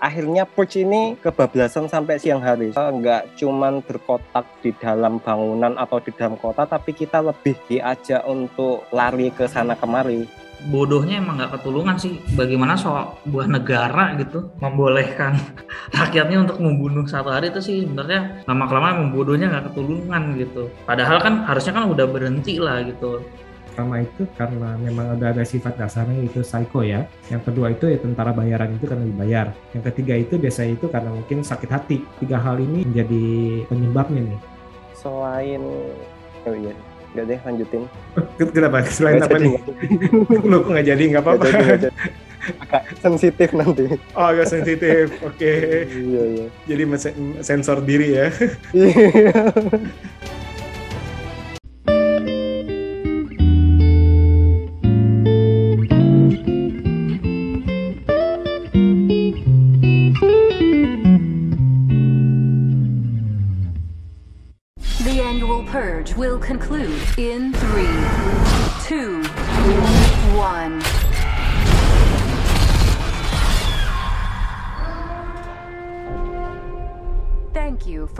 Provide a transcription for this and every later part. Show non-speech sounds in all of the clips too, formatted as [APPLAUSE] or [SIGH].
akhirnya Purge ini kebablasan sampai siang hari. Nggak cuman berkotak di dalam bangunan atau di dalam kota, tapi kita lebih diajak untuk lari ke sana kemari. Bodohnya emang nggak ketulungan sih. Bagaimana soal buah negara gitu membolehkan [LAUGHS] rakyatnya untuk membunuh satu hari itu sih sebenarnya lama kelamaan bodohnya nggak ketulungan gitu. Padahal kan harusnya kan udah berhenti lah gitu pertama itu karena memang ada ada sifat dasarnya itu psycho ya. Yang kedua itu ya tentara bayaran itu karena dibayar. Yang ketiga itu biasanya itu karena mungkin sakit hati. Tiga hal ini menjadi penyebabnya nih. Selain oh iya, nggak deh lanjutin. [LAUGHS] Kenapa? Selain Nggak apa jadi, nih? Lu [LAUGHS] kok nggak jadi nggak apa-apa. Agak sensitif nanti. Oh agak sensitif. Oke. iya iya. Jadi sensor diri ya. Iya. [LAUGHS]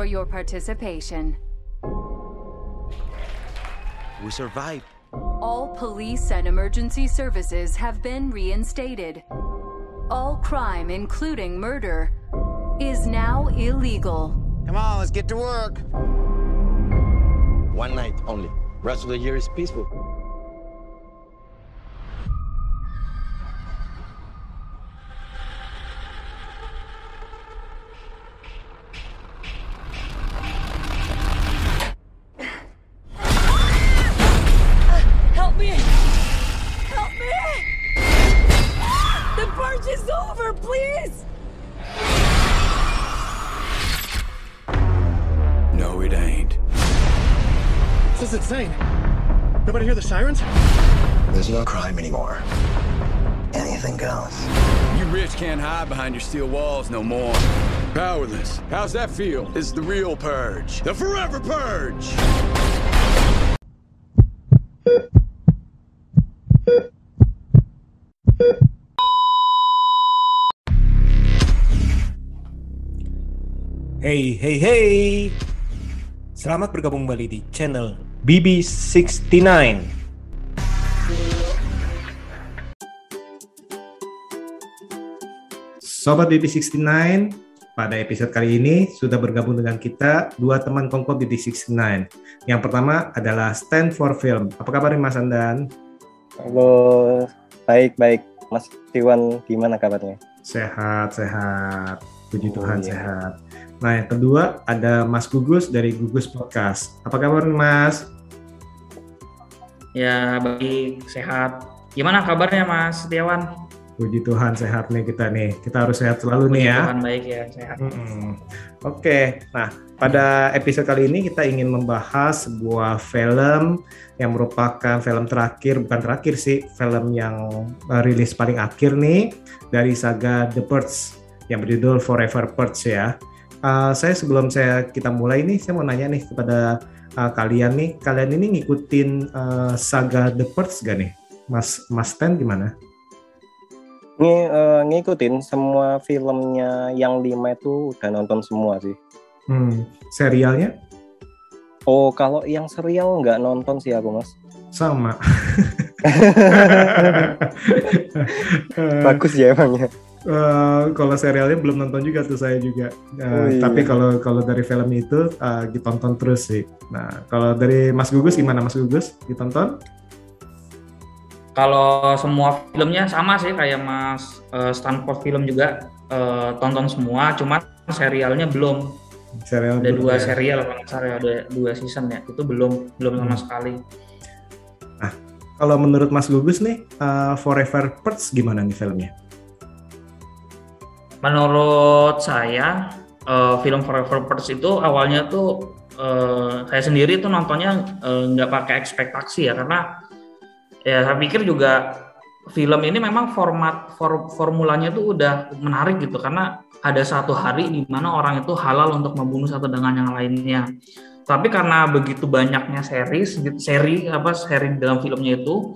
for your participation. We survived. All police and emergency services have been reinstated. All crime, including murder, is now illegal. Come on, let's get to work. One night only. Rest of the year is peaceful. Steel walls no more. Powerless. How's that feel? It's the real purge. The forever purge! Hey, hey, hey. Selamat bergabung kembali di channel BB69. Sobat BB69, pada episode kali ini sudah bergabung dengan kita dua teman kongkot BB69. Yang pertama adalah Stand for Film. Apa kabar nih, Mas Andan? Halo, baik baik. Mas Iwan gimana kabarnya? Sehat, sehat. Puji Oh, Tuhan iya. sehat. Nah, yang kedua ada Mas Gugus dari Gugus Podcast. Apa kabar nih, Mas? Ya baik, sehat. Gimana kabarnya Mas Setiawan? Puji Tuhan sehat nih kita nih. Kita harus sehat selalu nih ya. Tuhan baik ya, sehat. Mm-mm. Oke, nah pada episode kali ini kita ingin membahas sebuah film yang merupakan film terakhir, bukan terakhir sih, film yang uh, rilis paling akhir nih dari saga The Purge yang berjudul Forever Purge ya. Uh, saya sebelum saya kita mulai nih, saya mau nanya nih kepada uh, kalian nih, kalian ini ngikutin uh, saga The Purge gak nih? Mas Mas Ten gimana? Ini eh, ngikutin semua filmnya yang lima itu udah nonton semua sih. Hmm, serialnya Oh, kalau yang serial nggak nonton sih aku mas. sama. [LAUGHS] Bagus ya emangnya. Eh, kalau serialnya belum nonton juga tuh saya juga. Eh, Oh, iya. Tapi kalau kalau dari film itu eh, ditonton terus sih. Nah, kalau dari Mas Gugus gimana Mas Gugus? Ditonton? Kalau semua filmnya sama sih kayak Mas eh, Stanford film juga eh, tonton semua, cuman serialnya belum. Serial Ada dua ya? serial kalau salah ada dua season ya. Itu belum belum sama Hmm. sekali. Kalau menurut Mas Gugus nih, eh, Forever Purge gimana nih filmnya? Menurut saya eh, film Forever Purge itu awalnya tuh eh, saya sendiri tuh nontonnya nggak pakai ekspektasi ya karena ya saya pikir juga film ini memang format for- formulanya tuh udah menarik gitu. Karena ada satu hari di mana orang itu halal untuk membunuh satu dengan yang lainnya. Tapi karena begitu banyaknya seri, seri apa seri dalam filmnya itu,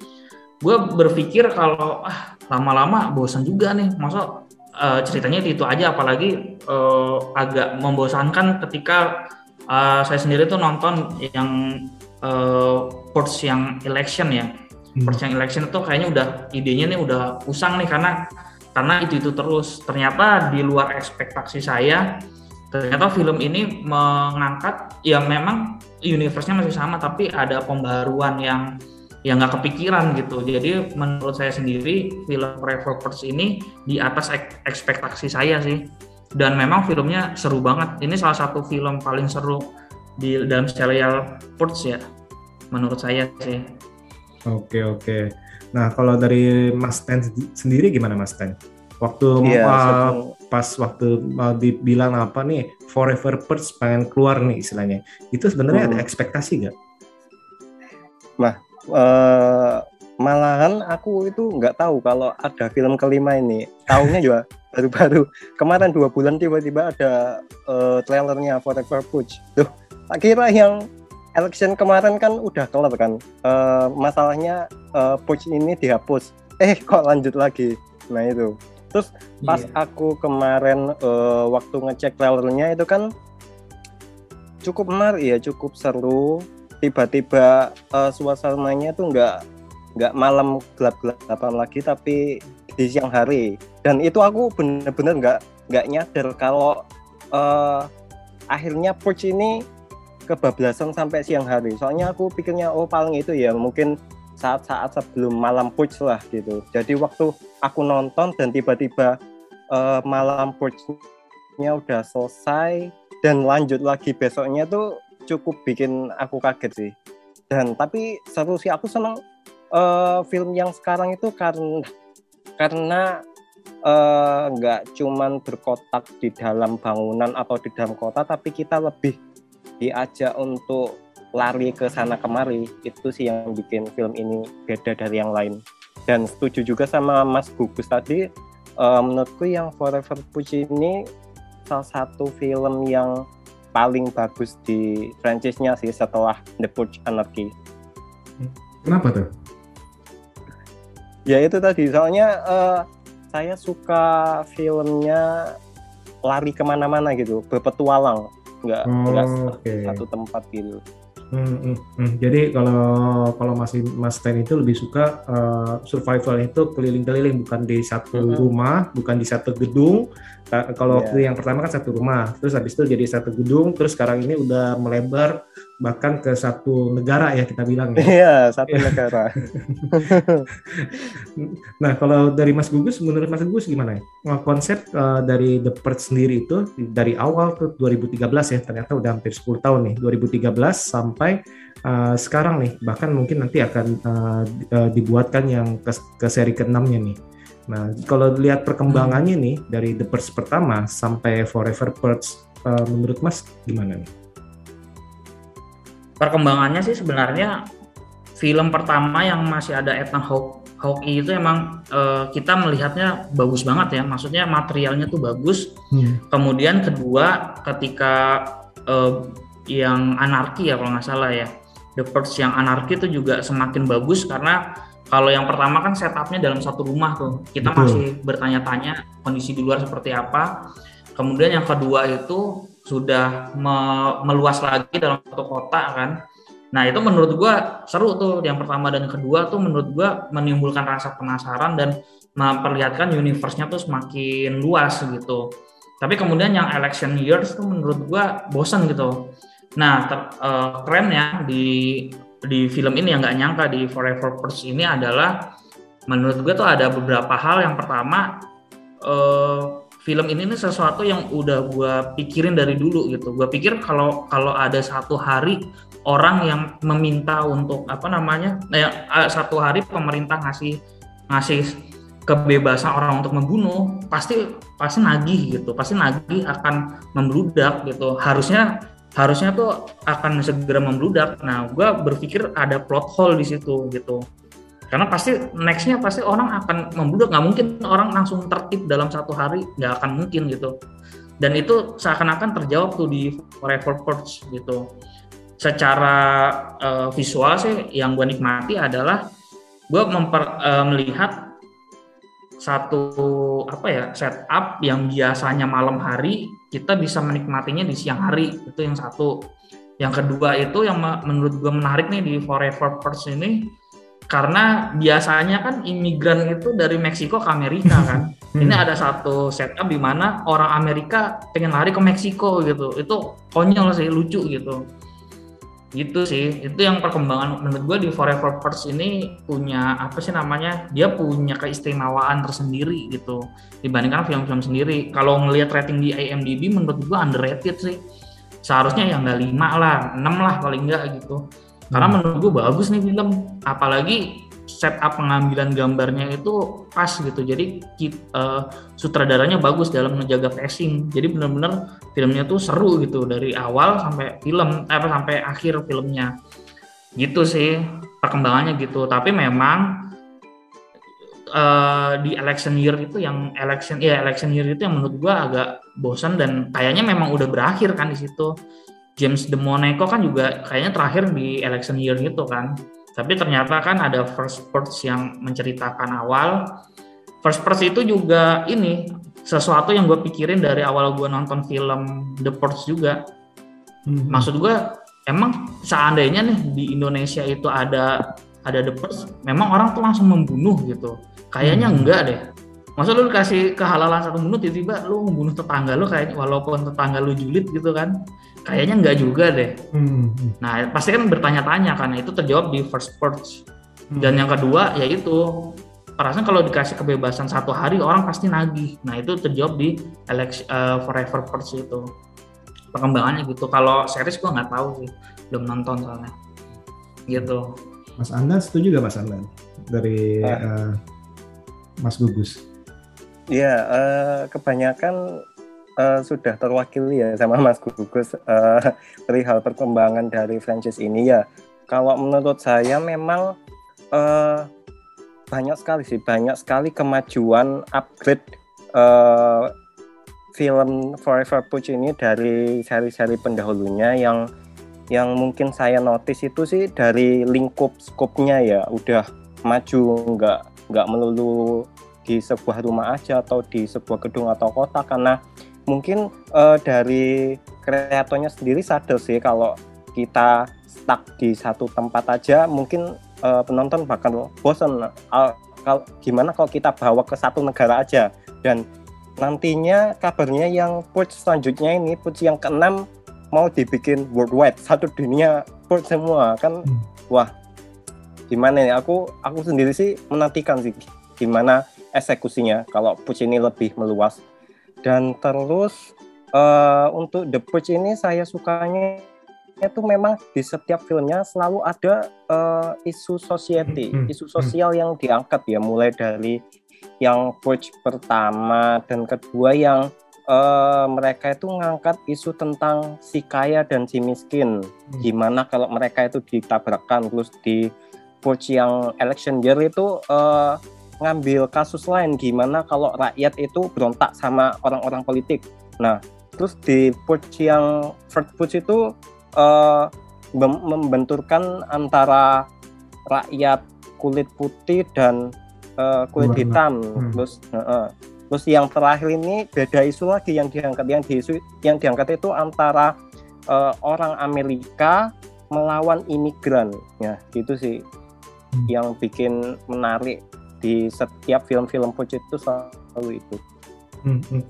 gue berpikir kalau ah lama-lama bosan juga nih, masa uh, ceritanya itu, aja. Apalagi uh, agak membosankan ketika uh, saya sendiri tuh nonton yang uh, Purge yang election ya hmm. Yang election itu kayaknya udah idenya nih udah usang nih karena karena itu itu terus ternyata di luar ekspektasi saya ternyata film ini mengangkat ya memang universe-nya masih sama tapi ada pembaruan yang yang nggak kepikiran gitu. Jadi menurut saya sendiri film Revolvers ini di atas ek ekspektasi saya sih. Dan memang filmnya seru banget. Ini salah satu film paling seru di dalam serial Purge ya. Menurut saya sih. Oke oke. Nah kalau dari Mas Ten sendiri gimana Mas Ten? Waktu yeah, uh, pas waktu uh, dibilang apa nih Forever Purge pengen keluar nih istilahnya, itu sebenarnya hmm. ada ekspektasi nggak? Nah uh, malahan aku itu nggak tahu kalau ada film kelima ini tahunnya juga [LAUGHS] baru-baru kemarin dua bulan tiba-tiba ada uh, trailernya Forever Push tuh tak kira yang election kemarin kan udah kelar kan. Uh, masalahnya uh, Push ini dihapus. Eh [LAUGHS] kok lanjut lagi? Nah itu. Terus pas yeah. aku kemarin uh, waktu ngecek trailernya itu kan cukup menarik ya cukup seru. Tiba-tiba uh, suasananya tuh nggak nggak malam gelap-gelapan lagi tapi di siang hari. Dan itu aku bener-bener nggak nggak nyadar kalau uh, akhirnya Purge ini kebablasan sampai siang hari. Soalnya aku pikirnya oh paling itu ya mungkin saat-saat sebelum malam Purge lah gitu. Jadi waktu aku nonton dan tiba-tiba uh, malam Purge-nya udah selesai dan lanjut lagi besoknya tuh cukup bikin aku kaget sih. Dan tapi seru sih aku senang uh, film yang sekarang itu karena karena eh, nggak uh, cuman berkotak di dalam bangunan atau di dalam kota tapi kita lebih diajak untuk lari ke sana kemari itu sih yang bikin film ini beda dari yang lain dan setuju juga sama Mas Gugus tadi uh, menurutku yang Forever Push ini salah satu film yang paling bagus di franchise-nya sih setelah The Purge Anarchy. Kenapa tuh? Ya itu tadi, soalnya uh, saya suka filmnya lari ke mana-mana gitu, berpetualang, nggak oh, nggak okay. satu tempat gitu. Hmm, hmm, hmm. Jadi kalau kalau masih Mas Ten itu lebih suka uh, survival itu keliling-keliling bukan di satu hmm. rumah, bukan di satu gedung. Kalau yeah. waktu yang pertama kan satu rumah, terus habis itu jadi satu gedung, terus sekarang ini udah melebar bahkan ke satu negara ya kita bilang ya. Iya, satu negara. [LAUGHS] nah, kalau dari Mas Gugus menurut Mas Gugus gimana ya? Konsep uh, dari The Purge sendiri itu dari awal tuh 2013 ya, ternyata udah hampir 10 tahun nih, 2013 sampai uh, sekarang nih, bahkan mungkin nanti akan uh, uh, dibuatkan yang ke, ke seri ke-6-nya nih. Nah, kalau lihat perkembangannya nih dari The Purge pertama sampai Forever Purge uh, menurut Mas gimana nih? Perkembangannya sih sebenarnya film pertama yang masih ada Ethan Hawke Hawke itu emang uh, kita melihatnya bagus banget ya, maksudnya materialnya tuh bagus. Hmm. Kemudian kedua ketika uh, yang anarki ya kalau nggak salah ya, The Purge yang anarki itu juga semakin bagus karena kalau yang pertama kan setupnya dalam satu rumah tuh, kita Betul. masih bertanya-tanya kondisi di luar seperti apa. Kemudian yang kedua itu sudah me meluas lagi dalam satu kota kan. Nah itu menurut gua seru tuh yang pertama dan kedua tuh menurut gua menimbulkan rasa penasaran dan memperlihatkan universe-nya tuh semakin luas gitu. Tapi kemudian yang election years tuh menurut gua bosan gitu. Nah ter, uh, kerennya di di film ini yang nggak nyangka di Forever First ini adalah menurut gue tuh ada beberapa hal yang pertama uh, film ini nih sesuatu yang udah gue pikirin dari dulu gitu. Gue pikir kalau kalau ada satu hari orang yang meminta untuk apa namanya, ya satu hari pemerintah ngasih ngasih kebebasan orang untuk membunuh, pasti pasti nagih gitu, pasti nagih akan membludak gitu. Harusnya harusnya tuh akan segera membludak. Nah, gue berpikir ada plot hole di situ gitu karena pasti nextnya pasti orang akan membludak nggak mungkin orang langsung tertib dalam satu hari nggak akan mungkin gitu. Dan itu seakan-akan terjawab tuh di Forever Purge gitu. Secara uh, visual sih yang gue nikmati adalah gue memper, uh, melihat satu apa ya setup yang biasanya malam hari kita bisa menikmatinya di siang hari. Itu yang satu. Yang kedua itu yang menurut gue menarik nih di Forever First ini karena biasanya kan imigran itu dari Meksiko ke Amerika [LAUGHS] kan. Ini ada satu setup di mana orang Amerika pengen lari ke Meksiko gitu. Itu konyol sih lucu gitu. Gitu sih. Itu yang perkembangan. Menurut gue di Forever First ini punya apa sih namanya dia punya keistimewaan tersendiri gitu. Dibandingkan film-film sendiri. Kalau ngelihat rating di IMDb menurut gue underrated sih. Seharusnya ya nggak lima lah enam lah paling nggak gitu karena hmm. menurut gue bagus nih film. Apalagi setup pengambilan gambarnya itu pas gitu. Jadi uh, sutradaranya bagus dalam menjaga pacing. Jadi benar-benar filmnya tuh seru gitu. Dari awal sampai film eh, apa sampai akhir filmnya. Gitu sih perkembangannya gitu. Tapi memang uh, di election year itu yang election ya election year itu yang menurut gua agak bosan dan kayaknya memang udah berakhir kan di situ James De Monaco kan juga kayaknya terakhir di election year gitu kan tapi ternyata kan ada first Purge yang menceritakan awal. First Purge itu juga ini sesuatu yang gue pikirin dari awal gue nonton film The Purge juga. Hmm. Maksud gue emang seandainya nih di Indonesia itu ada ada The Purge, memang orang tuh langsung membunuh gitu. Kayaknya hmm. enggak deh. Masa lu kasih kehalalan satu bunuh tiba-tiba lu membunuh tetangga lu kayak walaupun tetangga lu julid gitu kan kayaknya enggak juga deh. Hmm. Nah pasti kan bertanya-tanya karena itu terjawab di first purge. Hmm. Dan yang kedua yaitu perasaan kalau dikasih kebebasan satu hari orang pasti nagih. Nah itu terjawab di election, uh, Forever Purge itu perkembangannya gitu. Kalau series gua nggak tahu sih, belum nonton soalnya. Gitu. Mas Anda setuju gak Mas Anda dari uh, Mas Gugus? Iya, uh, kebanyakan uh, sudah terwakili ya sama Mas Gugus uh, perihal perkembangan dari franchise ini ya. Kalau menurut saya memang uh, banyak sekali sih, banyak sekali kemajuan upgrade uh, film Forever Push ini dari seri-seri pendahulunya yang yang mungkin saya notice itu sih dari lingkup skopnya ya udah maju nggak nggak melulu di sebuah rumah aja atau di sebuah gedung atau kota karena mungkin uh, dari kreatornya sendiri sadar sih kalau kita stuck di satu tempat aja mungkin uh, penonton bakal bosan uh, kalau gimana kalau kita bawa ke satu negara aja? Dan nantinya kabarnya yang push selanjutnya ini push yang keenam mau dibikin worldwide satu dunia push semua kan? Hmm. wah gimana nih aku aku sendiri sih menantikan sih gimana eksekusinya kalau push ini lebih meluas dan terus uh, untuk The Purge ini saya sukanya itu memang di setiap filmnya selalu ada uh, isu society, hmm, hmm, isu sosial yang diangkat ya, mulai dari yang Purge pertama dan kedua yang uh, mereka itu ngangkat isu tentang si kaya dan si miskin. Hmm. Gimana kalau mereka itu ditabrakkan terus di Purge yang election year itu uh, ngambil kasus lain gimana kalau rakyat itu berontak sama orang-orang politik. Nah, terus di Putsch yang First Putsch itu uh, membenturkan antara rakyat kulit putih dan uh, kulit Warna. hitam. Hmm. Terus uh, terus yang terakhir ini beda isu lagi yang diangkat yang diisu yang diangkat itu antara uh, orang Amerika melawan imigran ya gitu sih hmm. yang bikin menarik di setiap film-film Pucci itu selalu itu. Hmm, hmm.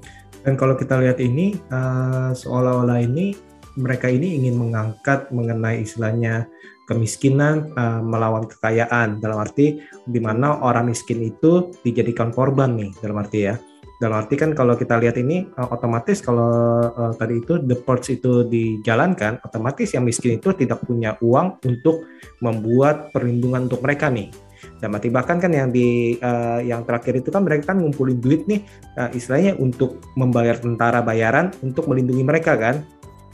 Dan kalau kita lihat ini uh, seolah-olah ini mereka ini ingin mengangkat mengenai istilahnya kemiskinan uh, melawan kekayaan dalam arti di mana orang miskin itu dijadikan korban nih dalam arti ya dalam arti kan kalau kita lihat ini uh, otomatis kalau uh, tadi itu the ports itu dijalankan otomatis yang miskin itu tidak punya uang untuk membuat perlindungan untuk mereka nih dan mati bahkan kan yang di uh, yang terakhir itu kan mereka kan ngumpulin duit nih uh, istilahnya untuk membayar tentara bayaran untuk melindungi mereka kan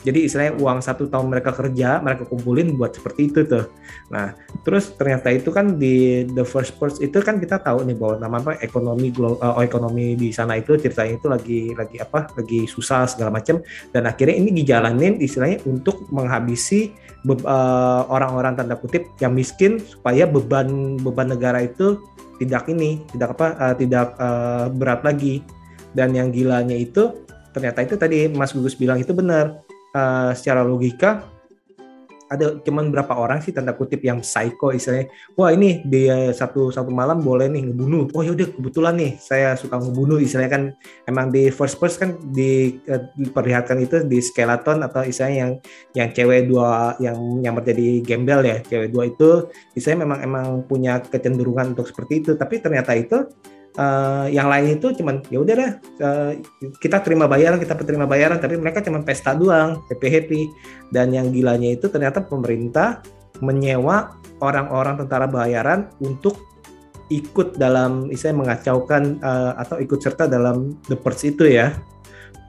Jadi istilahnya uang satu tahun mereka kerja, mereka kumpulin buat seperti itu tuh. Nah, terus ternyata itu kan di The First Purge itu kan kita tahu nih bahwa nama apa ekonomi glo- uh, ekonomi di sana itu ceritanya itu lagi lagi apa lagi susah segala macam dan akhirnya ini dijalanin istilahnya untuk menghabisi uh, orang-orang tanda kutip yang miskin supaya beban beban negara itu tidak ini tidak apa uh, tidak uh, berat lagi. Dan yang gilanya itu ternyata itu tadi Mas Gugus bilang itu benar. Uh, secara logika ada cuman berapa orang sih tanda kutip yang psycho istilahnya. Wah ini dia satu satu malam boleh nih ngebunuh. Oh yaudah kebetulan nih saya suka ngebunuh istilahnya kan. Emang di first person kan uh, diperlihatkan itu di skeleton atau istilahnya yang yang cewek dua yang yang menjadi gembel ya cewek dua itu. Istilahnya memang emang punya kecenderungan untuk seperti itu. Tapi ternyata itu uh, yang lain itu cuman ya udah deh uh, kita terima bayaran kita terima bayaran tapi mereka cuma pesta doang happy happy. Dan yang gilanya itu ternyata pemerintah menyewa orang-orang tentara bayaran untuk ikut dalam istilahnya mengacaukan uh, atau ikut serta dalam the purge itu ya.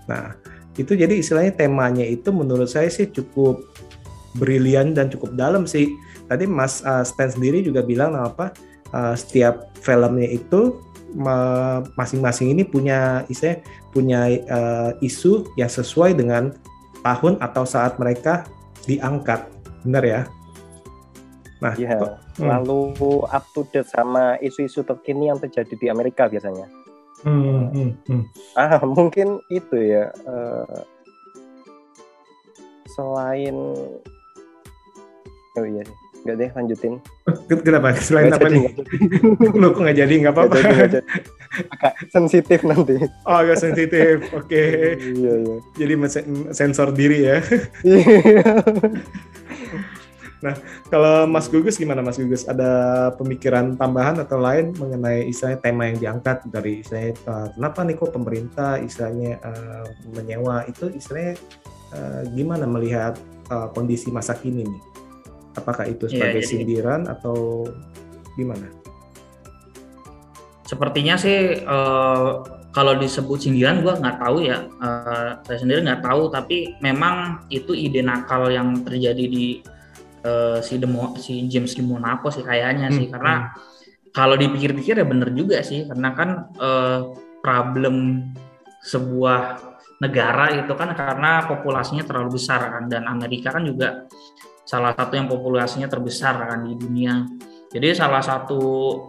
Nah itu jadi istilahnya temanya itu menurut saya sih cukup brilian dan cukup dalam sih. Tadi Mas uh, Stan sendiri juga bilang apa uh, setiap filmnya itu masing-masing ini punya istilah punya uh, isu yang sesuai dengan tahun atau saat mereka diangkat benar ya nah ya, hmm. lalu up to date sama isu-isu terkini yang terjadi di Amerika biasanya hmm, hmm, hmm. ah [LAUGHS] mungkin itu ya uh, selain oh iya Enggak deh, lanjutin. Kenapa? Selain apa nih? [LAUGHS] Lu kok nggak jadi? Nggak apa-apa. Agak sensitif nanti. Oh, agak sensitif. Oke. Okay. Iya, iya. Jadi sensor diri ya. Iya. nah, kalau Mas Gugus gimana Mas Gugus? Ada pemikiran tambahan atau lain mengenai istilahnya tema yang diangkat dari istilahnya uh, kenapa nih kok pemerintah istilahnya uh, menyewa itu istilahnya uh, gimana melihat uh, kondisi masa kini nih? Apakah itu sebagai ya, jadi, sindiran atau gimana? Sepertinya sih uh, kalau disebut sindiran gue nggak tahu ya. Uh, saya sendiri nggak tahu, tapi memang itu ide nakal yang terjadi di uh, si demo si James di Monaco sih kayaknya hmm. sih karena hmm. kalau dipikir-pikir ya bener juga sih karena kan uh, problem sebuah negara itu kan karena populasinya terlalu besar kan dan Amerika kan juga salah satu yang populasinya terbesar kan di dunia. Jadi salah satu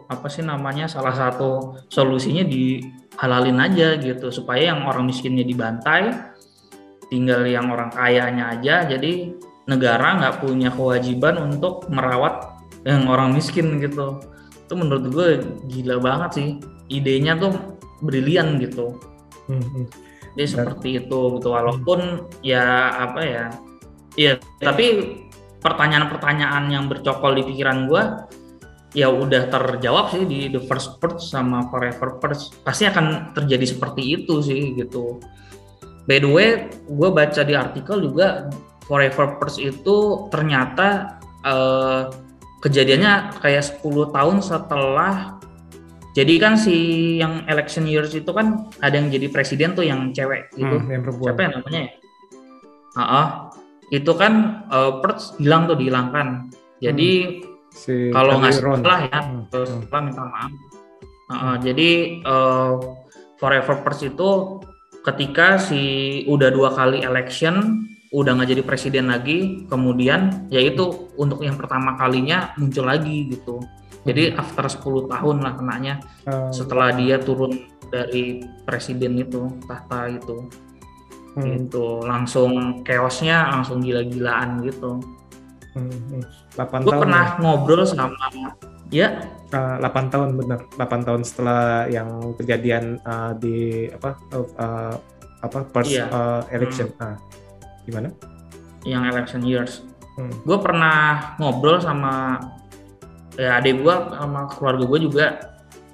apa sih namanya salah satu solusinya dihalalin aja gitu supaya yang orang miskinnya dibantai, tinggal yang orang kayanya aja. Jadi negara nggak punya kewajiban untuk merawat yang orang miskin gitu. Itu menurut gue gila banget sih. Idenya tuh brilian gitu. Hmm, hmm. Jadi seperti itu gitu. Walaupun ya apa ya, iya tapi pertanyaan-pertanyaan yang bercokol di pikiran gue ya udah terjawab sih di The First Purge sama Forever Purge. Pasti akan terjadi seperti itu sih gitu. By the way gue baca di artikel juga Forever Purge itu ternyata uh, kejadiannya kayak 10 tahun setelah jadi kan si yang election years itu kan ada yang jadi presiden tuh yang cewek gitu. Hmm, yang siapa yang namanya ya? Uh -uh itu kan uh, Perth hilang tuh dihilangkan. Jadi hmm. si kalau nggak salah ya, hmm. salah minta maaf. Uh, uh, jadi uh, Forever Perth itu ketika si udah dua kali election udah nggak jadi presiden lagi, kemudian yaitu untuk yang pertama kalinya muncul lagi gitu. Jadi hmm. after 10 tahun lah kenanya uh, setelah dia turun dari presiden itu tahta itu hmm. gitu langsung chaosnya langsung gila-gilaan gitu hmm. 8 gue pernah ya? ngobrol sama ya uh, 8 tahun benar 8 tahun setelah yang kejadian uh, di apa uh, apa first iya. uh, election hmm. nah, gimana yang election years hmm. gue pernah ngobrol sama ya adik gue sama keluarga gue juga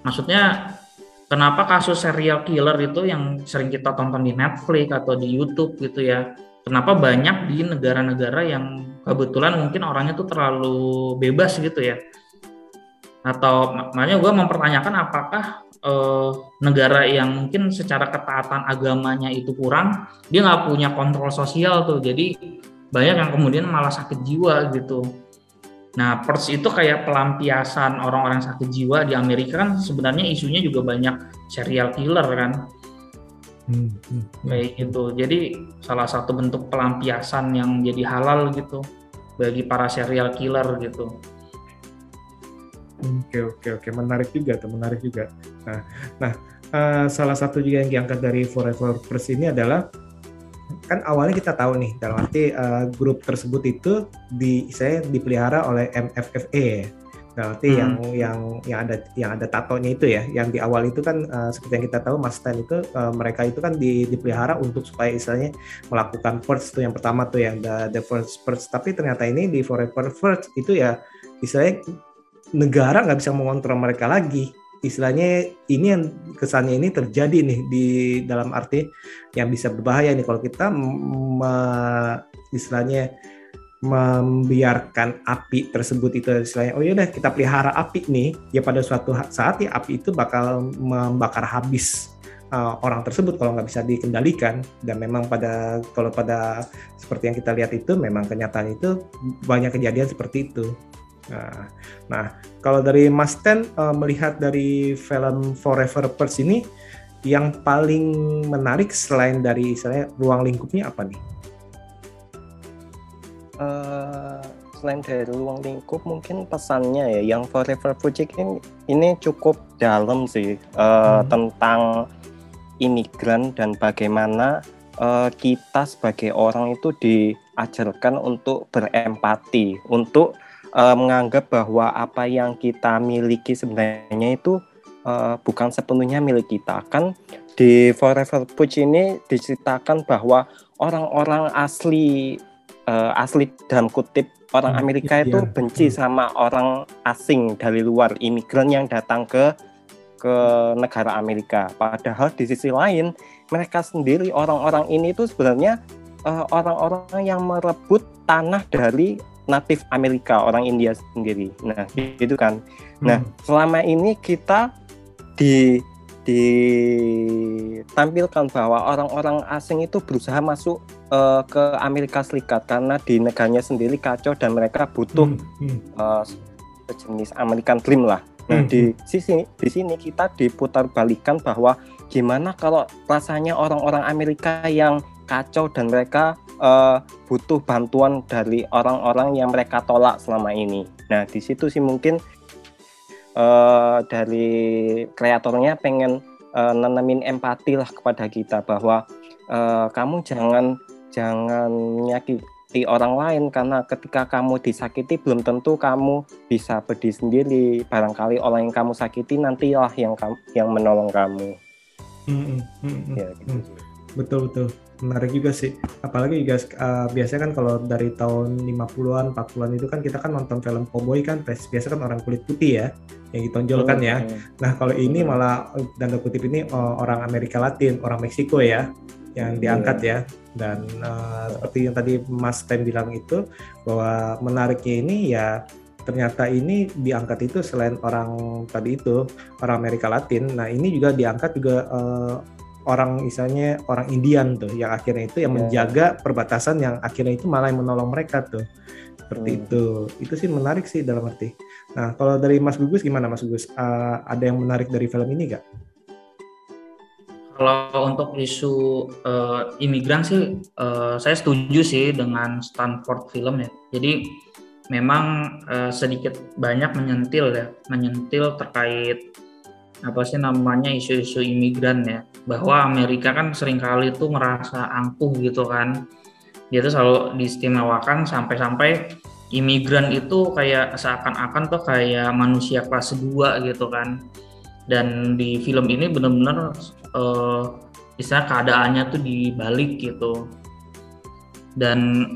maksudnya kenapa kasus serial killer itu yang sering kita tonton di Netflix atau di YouTube gitu ya? Kenapa banyak di negara-negara yang kebetulan mungkin orangnya tuh terlalu bebas gitu ya? Atau makanya gue mempertanyakan apakah eh, negara yang mungkin secara ketaatan agamanya itu kurang, dia nggak punya kontrol sosial tuh, jadi banyak yang kemudian malah sakit jiwa gitu. Nah, PERS itu kayak pelampiasan orang-orang sakit jiwa di Amerika kan sebenarnya isunya juga banyak serial killer kan. Hmm, hmm, kayak gitu. Jadi salah satu bentuk pelampiasan yang jadi halal gitu bagi para serial killer gitu. Oke oke oke menarik juga tuh menarik juga. Nah nah uh, salah satu juga yang diangkat dari Forever First ini adalah kan awalnya kita tahu nih dalam arti uh, grup tersebut itu di saya dipelihara oleh MFFE berarti hmm. yang yang yang ada yang ada tatonya itu ya yang di awal itu kan uh, seperti yang kita tahu Mas Stan itu uh, mereka itu kan di, dipelihara untuk supaya istilahnya melakukan first tuh yang pertama tuh yang the, the first first. Tapi ternyata ini di forever first itu ya istilahnya negara nggak bisa mengontrol mereka lagi istilahnya ini yang kesannya ini terjadi nih di dalam arti yang bisa berbahaya nih kalau kita me, istilahnya membiarkan api tersebut itu istilahnya oh yaudah kita pelihara api nih. Ya pada suatu saat ya api itu bakal membakar habis uh, orang tersebut kalau nggak bisa dikendalikan. Dan memang pada kalau pada seperti yang kita lihat itu memang kenyataan itu banyak kejadian seperti itu nah, nah kalau dari Mas Ten uh, melihat dari film Forever First ini yang paling menarik selain dari istilahnya ruang lingkupnya apa nih? uh, selain dari ruang lingkup mungkin pesannya ya yang Forever Project ini ini cukup dalam sih uh, hmm. tentang imigran dan bagaimana uh, kita sebagai orang itu diajarkan untuk berempati untuk uh, menganggap bahwa apa yang kita miliki sebenarnya itu uh, bukan sepenuhnya milik kita kan di Forever Project ini diceritakan bahwa orang-orang asli uh, asli dalam kutip orang hmm, Amerika itu iya. benci hmm. sama orang asing dari luar imigran yang datang ke ke negara Amerika. Padahal di sisi lain mereka sendiri orang-orang ini itu sebenarnya uh, orang-orang yang merebut tanah dari natif Amerika orang India sendiri. Nah itu kan. Nah hmm. selama ini kita di ditampilkan bahwa orang-orang asing itu berusaha masuk uh, ke Amerika Serikat karena di negaranya sendiri kacau dan mereka butuh hmm, hmm. Uh, sejenis American Dream lah. Nah hmm, di hmm. sisi di sini kita diputar balikan bahwa gimana kalau rasanya orang-orang Amerika yang kacau dan mereka uh, butuh bantuan dari orang-orang yang mereka tolak selama ini. Nah di situ sih mungkin uh, dari kreatornya pengen uh, nenemin empati lah kepada kita bahwa uh, kamu jangan jangan menyakiti orang lain karena ketika kamu disakiti belum tentu kamu bisa berdiri sendiri barangkali orang yang kamu sakiti nantilah yang kamu yang menolong kamu hmm, hmm, ya, gitu. hmm. betul betul menarik juga sih. Apalagi juga uh, biasanya kan kalau dari tahun 50-an 40-an itu kan kita kan nonton film cowboy kan biasa kan orang kulit putih ya yang ditonjolkan ya. Nah kalau ini malah tanda kutip ini uh, orang Amerika Latin orang Meksiko ya yang diangkat ya. Dan uh, seperti yang tadi Mas Tem bilang itu bahwa menariknya ini ya ternyata ini diangkat itu selain orang tadi itu orang Amerika Latin. Nah ini juga diangkat juga uh, orang misalnya orang Indian tuh yang akhirnya itu yang yeah. menjaga perbatasan yang akhirnya itu malah yang menolong mereka tuh seperti hmm. itu itu sih menarik sih dalam arti nah kalau dari Mas Gugus gimana Mas Gugus uh, ada yang menarik dari film ini gak? Kalau untuk isu uh, imigran sih uh, saya setuju sih dengan Stanford film ya. Jadi memang uh, sedikit banyak menyentil ya, menyentil terkait apa sih namanya isu-isu imigran ya. Bahwa Amerika kan sering kali itu merasa angkuh gitu kan. Dia tuh selalu diistimewakan sampai-sampai imigran itu kayak seakan-akan tuh kayak manusia kelas 2 gitu kan. Dan di film ini benar-benar uh, istilah keadaannya tuh dibalik gitu. Dan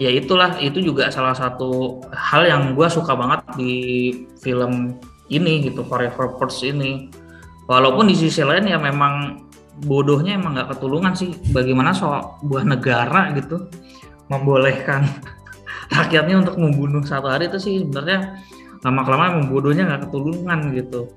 ya itulah itu juga salah satu hal yang gue suka banget di film ini gitu Forever First ini walaupun di sisi lain ya memang bodohnya emang nggak ketulungan sih bagaimana soal buah negara gitu membolehkan [LAUGHS] rakyatnya untuk membunuh satu hari itu sih sebenarnya lama kelamaan membodohnya nggak ketulungan gitu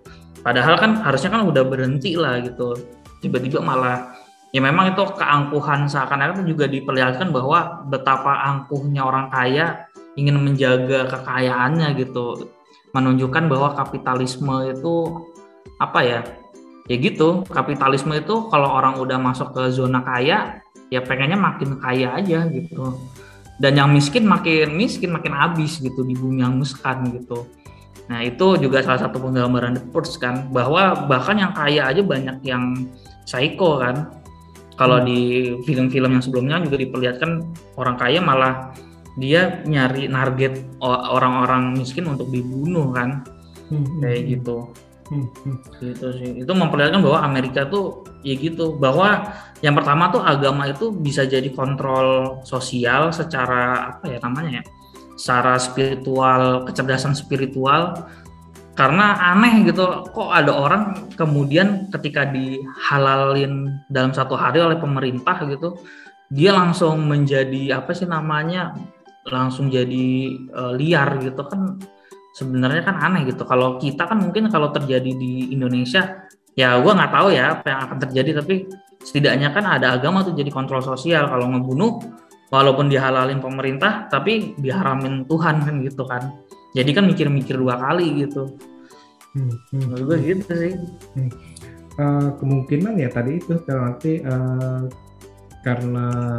Padahal kan harusnya kan udah berhenti lah gitu. Tiba-tiba malah ya memang itu keangkuhan seakan-akan juga diperlihatkan bahwa betapa angkuhnya orang kaya ingin menjaga kekayaannya gitu. Menunjukkan bahwa kapitalisme itu apa ya? Ya gitu, kapitalisme itu kalau orang udah masuk ke zona kaya ya pengennya makin kaya aja gitu dan yang miskin makin miskin makin habis gitu di bumi yang muskan gitu nah itu juga salah satu penggambaran The Purge kan bahwa bahkan yang kaya aja banyak yang psycho kan kalau hmm. di film-film yang sebelumnya juga diperlihatkan orang kaya malah dia nyari target orang-orang miskin untuk dibunuh kan hmm. kayak hmm. gitu Hmm, hmm. Gitu sih. Itu memperlihatkan bahwa Amerika tuh ya gitu, bahwa yang pertama tuh agama itu bisa jadi kontrol sosial secara apa ya namanya ya? Secara spiritual, kecerdasan spiritual karena aneh gitu kok ada orang kemudian ketika dihalalin dalam satu hari oleh pemerintah gitu dia langsung menjadi apa sih namanya langsung jadi uh, liar gitu kan sebenarnya kan aneh gitu. Kalau kita kan mungkin kalau terjadi di Indonesia, ya gue nggak tahu ya apa yang akan terjadi, tapi setidaknya kan ada agama tuh jadi kontrol sosial. Kalau ngebunuh, walaupun dihalalin pemerintah, tapi diharamin Tuhan kan gitu kan. Jadi kan mikir-mikir dua kali gitu. Hmm, hmm, gue gitu sih. Hmm. Uh, kemungkinan ya tadi itu nanti uh, karena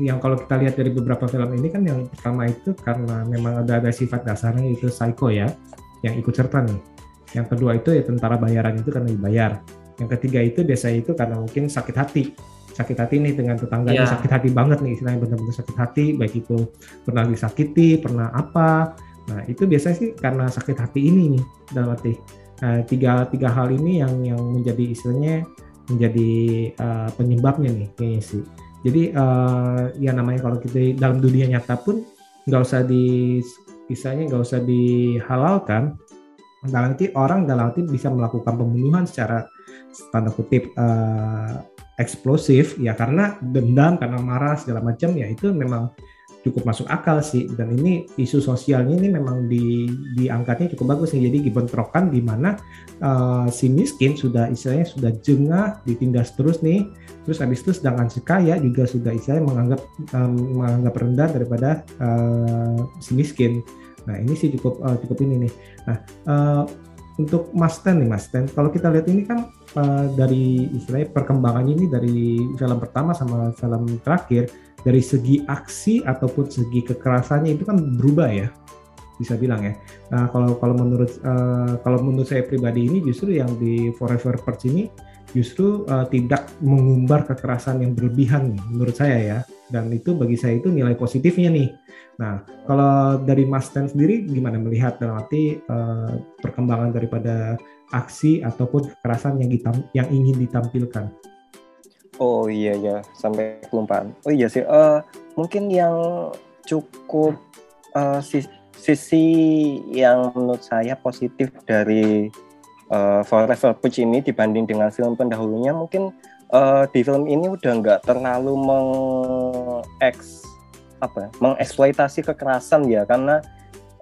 yang kalau kita lihat dari beberapa film ini kan yang pertama itu karena memang ada ada sifat dasarnya itu psycho ya yang ikut serta nih. Yang kedua itu ya tentara bayaran itu karena dibayar. Yang ketiga itu biasanya itu karena mungkin sakit hati. Sakit hati nih dengan tetangganya yeah. sakit hati banget nih istilahnya benar-benar sakit hati baik itu pernah disakiti pernah apa. Nah itu biasanya sih karena sakit hati ini nih dalam arti. Nah, tiga tiga hal ini yang yang menjadi istilahnya menjadi uh, penyebabnya nih kayaknya sih. Jadi uh, ya namanya kalau kita dalam dunia nyata pun nggak usah di misalnya nggak usah dihalalkan. Dalam arti orang dalam arti bisa melakukan pembunuhan secara tanda kutip uh, eksplosif ya karena dendam karena marah segala macam ya itu memang cukup masuk akal sih. Dan ini isu sosialnya ini memang di diangkatnya cukup bagus nih. Jadi dibentrokan di mana uh, si miskin sudah istilahnya sudah jengah ditindas terus nih. Terus habis itu sedangkan si kaya juga sudah istilahnya menganggap um, menganggap rendah daripada uh, si miskin. Nah ini sih cukup uh, cukup ini nih. Nah uh, untuk Mas Ten nih Mas Ten. Kalau kita lihat ini kan uh, dari istilahnya perkembangannya ini dari film pertama sama film terakhir dari segi aksi ataupun segi kekerasannya itu kan berubah ya bisa bilang ya. Nah kalau kalau menurut uh, kalau menurut saya pribadi ini justru yang di Forever Purge ini justru uh, tidak mengumbar kekerasan yang berlebihan menurut saya ya. Dan itu bagi saya itu nilai positifnya nih. Nah kalau dari Mas Ten sendiri gimana melihat dalam arti uh, perkembangan daripada aksi ataupun kekerasan yang yang ingin ditampilkan? Oh iya ya sampai kelupaan. Oh iya sih, uh, mungkin yang cukup uh, sisi yang menurut saya positif dari uh, Forever Push ini dibanding dengan film pendahulunya mungkin uh, di film ini udah nggak terlalu mengeks apa ya, mengeksploitasi kekerasan ya. Karena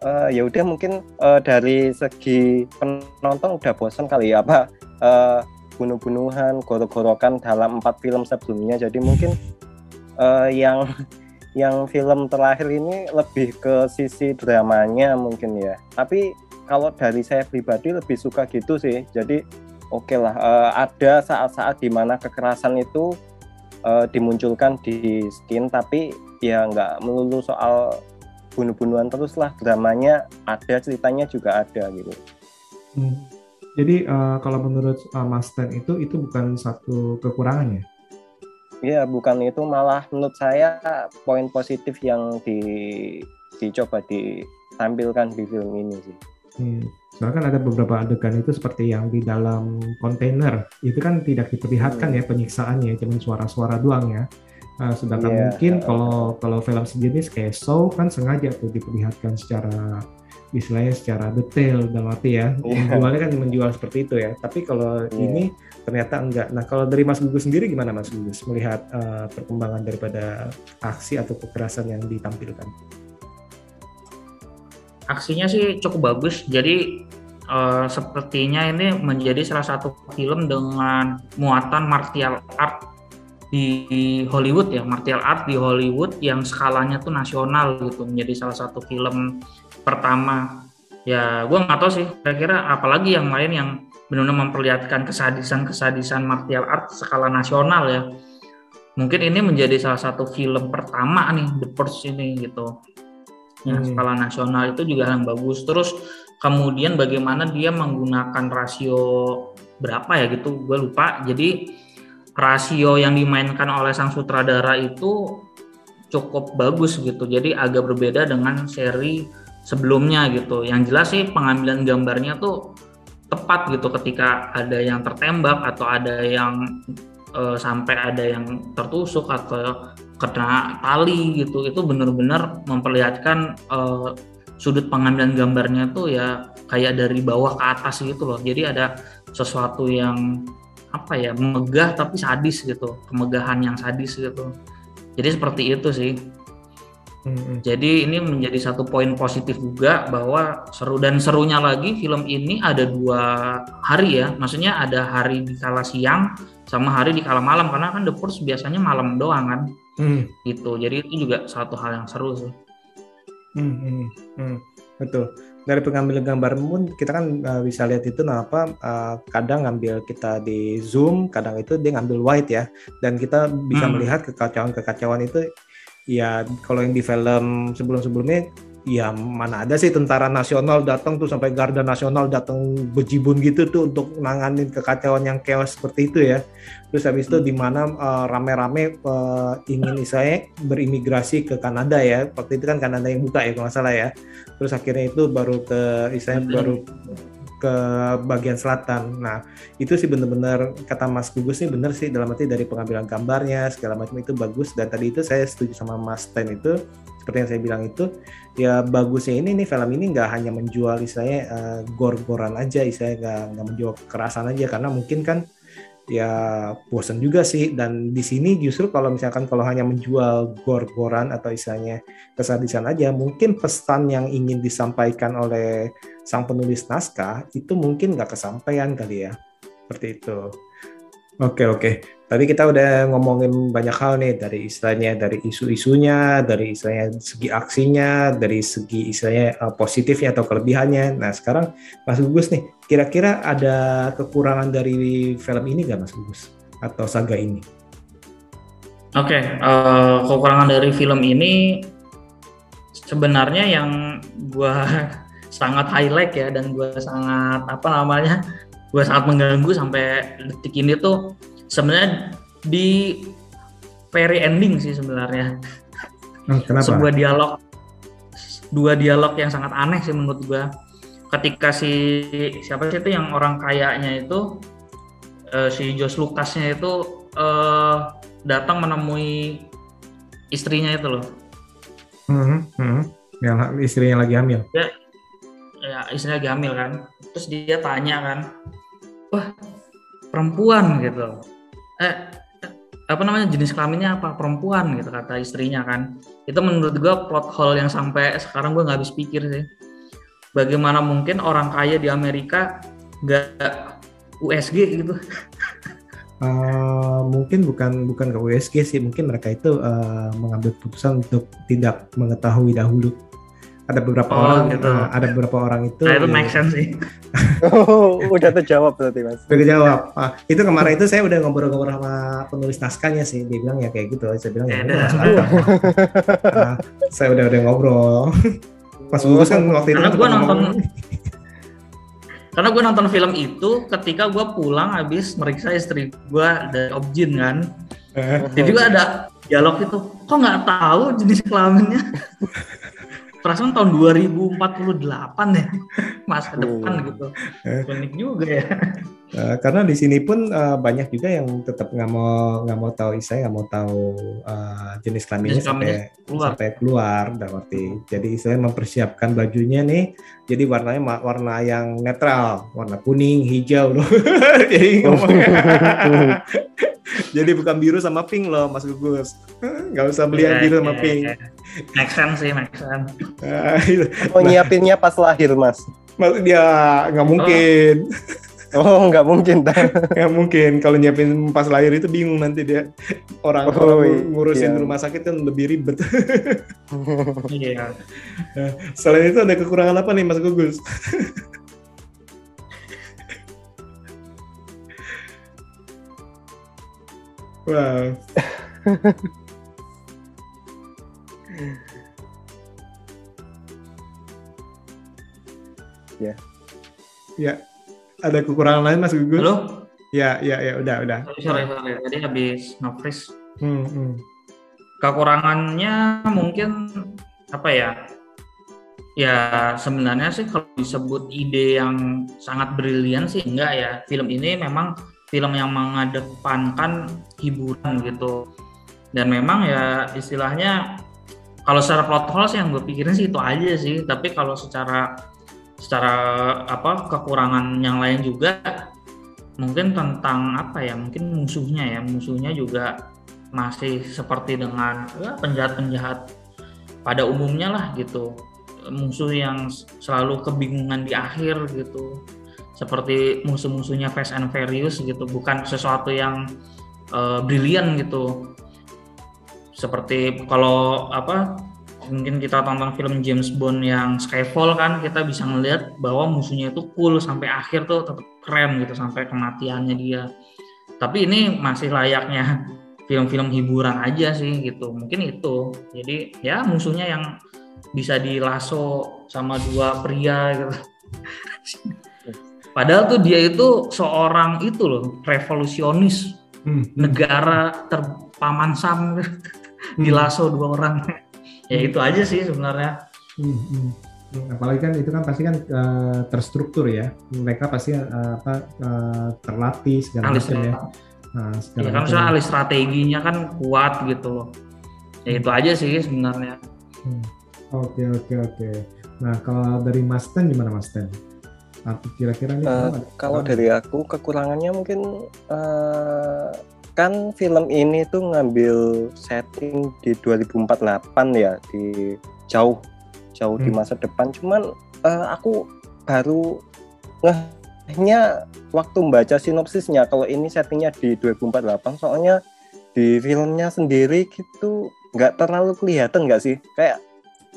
uh, ya udah mungkin uh, dari segi penonton udah bosan kali ya apa uh, bunuh-bunuhan, gorok-gorokan dalam empat film sebelumnya. Jadi mungkin uh, yang yang film terakhir ini lebih ke sisi dramanya mungkin ya. Tapi kalau dari saya pribadi lebih suka gitu sih. Jadi oke okay lah, uh, ada saat-saat di mana kekerasan itu uh, dimunculkan di skin, tapi ya nggak melulu soal bunuh-bunuhan terus lah. Dramanya ada, ceritanya juga ada gitu. Hmm. Jadi uh, kalau menurut uh, Mas Ten itu itu bukan satu kekurangan ya? Iya, bukan itu malah menurut saya poin positif yang di dicoba ditampilkan di film ini sih. Hmm. Soalnya kan ada beberapa adegan itu seperti yang di dalam kontainer itu kan tidak diperlihatkan hmm. ya penyiksaannya, cuma suara-suara doang ya. Uh, sedangkan yeah. mungkin kalau kalau film sejenis kayak Show kan sengaja tuh diperlihatkan secara istilahnya secara detail dalam arti ya yeah. menjualnya kan menjual seperti itu ya tapi kalau yeah. ini ternyata enggak nah kalau dari Mas Gugus sendiri gimana Mas Gugus melihat uh, perkembangan daripada aksi atau kekerasan yang ditampilkan aksinya sih cukup bagus jadi eh, sepertinya ini menjadi salah satu film dengan muatan martial art di Hollywood ya, martial art di Hollywood yang skalanya tuh nasional gitu, menjadi salah satu film pertama. Ya, gue nggak tahu sih, kira-kira apalagi yang lain yang benar-benar memperlihatkan kesadisan-kesadisan martial art skala nasional ya. Mungkin ini menjadi salah satu film pertama nih The Purge ini gitu. Yang Hmm. skala nasional itu juga hal yang bagus. Terus kemudian bagaimana dia menggunakan rasio berapa ya gitu, gue lupa. Jadi rasio yang dimainkan oleh sang sutradara itu cukup bagus gitu. Jadi agak berbeda dengan seri sebelumnya gitu. Yang jelas sih pengambilan gambarnya tuh tepat gitu ketika ada yang tertembak atau ada yang eh, sampai ada yang tertusuk atau kena tali gitu. Itu benar-benar memperlihatkan eh, sudut pengambilan gambarnya tuh ya kayak dari bawah ke atas gitu loh. Jadi ada sesuatu yang apa ya megah tapi sadis gitu kemegahan yang sadis gitu jadi seperti itu sih Hmm, jadi ini menjadi satu poin positif juga bahwa seru dan serunya lagi film ini ada dua hari ya maksudnya ada hari di kala siang sama hari di kala malam karena kan The Purge biasanya malam doang kan hmm, gitu jadi itu juga satu hal yang seru sih hmm, hmm, hmm. Betul. Dari pengambilan gambar pun kita kan uh, bisa lihat itu nah apa uh, kadang ngambil kita di zoom, kadang itu dia ngambil wide ya. Dan kita bisa Hmm. melihat kekacauan-kekacauan itu ya kalau yang di film sebelum-sebelumnya ya mana ada sih tentara nasional datang tuh sampai garda nasional datang bejibun gitu tuh untuk nanganin kekacauan yang chaos seperti itu ya. Terus habis itu di mana uh, rame-rame uh, ingin saya berimigrasi ke Kanada ya. Waktu itu kan Kanada yang buka ya kalau nggak salah ya. Terus akhirnya itu baru ke Hmm. baru ke bagian selatan. Nah, itu sih benar-benar kata Mas Gugus sih benar sih dalam arti dari pengambilan gambarnya segala macam itu bagus. Dan tadi itu saya setuju sama Mas Ten itu seperti yang saya bilang itu ya bagusnya ini nih film ini nggak hanya menjual istilahnya eh, gor-goran aja istilahnya nggak nggak menjual kekerasan aja. Karena mungkin kan ya bosan juga sih. Dan di sini justru kalau misalkan kalau hanya menjual gor-goran atau istilahnya kesadisan aja mungkin pesan yang ingin disampaikan oleh sang penulis naskah itu mungkin nggak kesampaian kali ya. Seperti itu. Oke oke. Tadi kita udah ngomongin banyak hal nih dari istilahnya dari isu-isunya dari istilahnya segi aksinya dari segi istilahnya eh, positifnya atau kelebihannya. Nah sekarang Mas Gugus nih kira-kira ada kekurangan dari film ini nggak Mas Gugus? Atau saga ini? Oke, eh, kekurangan dari film ini sebenarnya yang gua sangat highlight ya dan gua sangat apa namanya, gua sangat mengganggu sampai detik ini tuh sebenarnya di very ending sih sebenarnya. Kenapa? Sebuah dialog dua dialog yang sangat aneh sih menurut gua. Ketika si siapa sih itu yang orang kayanya itu eh, si Josh Lucasnya itu eh, datang menemui istrinya itu loh. Hmm, hmm. yang istrinya lagi hamil. Ya istrinya lagi hamil kan. Terus dia tanya kan wah perempuan gitu. Eh apa namanya jenis kelaminnya apa? Perempuan gitu kata istrinya kan. Itu menurut gua plot hole yang sampai sekarang gua nggak habis pikir sih. Bagaimana mungkin orang kaya di Amerika nggak USG gitu? [LAUGHS] Eh, mungkin bukan bukan ke USG sih. Mungkin mereka itu eh, mengambil keputusan untuk tidak mengetahui dahulu ada beberapa Oh, orang gitu. eh, ada beberapa orang itu nah itu yang- make sense sih [LAUGHS] Oh, udah terjawab berarti mas. Udah kejawab. Ah, itu kemarin itu saya udah ngobrol-ngobrol sama penulis naskahnya sih. Dia bilang ya kayak gitu. Saya bilang ya Ya masuk akal. Nah, saya udah udah ngobrol. [LAUGHS] Mas Gugus kan waktu itu Karena gua ngomong- nonton [LAUGHS] karena gue nonton film itu ketika gue pulang habis meriksa istri gue dari Objin kan Eh, jadi gue ada dialog itu kok nggak tahu jenis kelaminnya perasaan tahun 2048 ya [LAUGHS] masa depan Hmm. gitu Eh. unik juga ya eh, karena di sini pun eh, banyak juga yang tetap nggak mau nggak mau tahu saya nggak mau tahu eh, jenis kelaminnya sampai keluar. sampai keluar dalam arti jadi saya mempersiapkan bajunya nih jadi warnanya warna yang netral warna kuning hijau loh [LAUGHS] jadi ngomongnya [LAUGHS] [LAUGHS] jadi bukan biru sama pink loh Mas Gugus [LAUGHS] nggak usah beli yang Iya, biru sama iya, pink iya. make sense sih make sense. [LAUGHS] Oh nyiapinnya pas lahir mas. Maksud dia nggak mungkin. Oh, nggak mungkin. Nggak mungkin kalau nyiapin pas lahir itu bingung nanti dia orang Oh, orang ngurusin iya. rumah sakit kan lebih ribet. Iya. Selain itu ada kekurangan apa nih Mas Gugus? Wow. Ya. Ya. Ada kekurangan lain Mas Gugus? Halo? Ya, ya, ya, udah, udah. Sorry, sorry, sorry. Tadi habis nge-freeze. Hmm, hmm. Kekurangannya mungkin apa ya? Ya sebenarnya sih kalau disebut ide yang sangat brilian sih enggak ya. Film ini memang film yang mengedepankan hiburan gitu. Dan memang ya istilahnya kalau secara plot hole yang gue pikirin sih itu aja sih. Tapi kalau secara secara apa kekurangan yang lain juga mungkin tentang apa ya mungkin musuhnya ya musuhnya juga masih seperti dengan ya, penjahat-penjahat pada umumnya lah gitu musuh yang selalu kebingungan di akhir gitu seperti musuh-musuhnya Fast and Furious gitu bukan sesuatu yang uh, brilian gitu. Seperti kalau apa mungkin kita tonton film James Bond yang Skyfall kan kita bisa ngelihat bahwa musuhnya itu cool sampai akhir tuh tetap keren gitu sampai kematiannya dia. Tapi ini masih layaknya [LAUGHS] film-film hiburan aja sih gitu mungkin itu. Jadi ya musuhnya yang bisa dilaso sama dua pria gitu [LAUGHS] padahal tuh dia itu seorang itu loh revolusionis Hmm, hmm. negara terpaman sam dilaso dua orang ya itu aja sih sebenarnya Hmm, hmm. Hmm, Apalagi kan itu kan pasti kan eh, terstruktur ya. Mereka pasti eh, apa eh, terlatih segala macam ya. Nah, segala ya kan misalnya ahli strateginya kan kuat gitu loh ya itu aja sih sebenarnya Hmm. Oke oke oke. Nah kalau dari Mas Ten gimana Mas Ten? Apa kira-kira nih? Apa? kalau dari aku kekurangannya mungkin eh, kan film ini tuh ngambil setting di 2048 ya di jauh jauh di Hmm. masa depan cuman eh, aku baru ngehnya waktu membaca sinopsisnya kalau ini settingnya di 2048 soalnya di filmnya sendiri gitu nggak terlalu kelihatan nggak sih kayak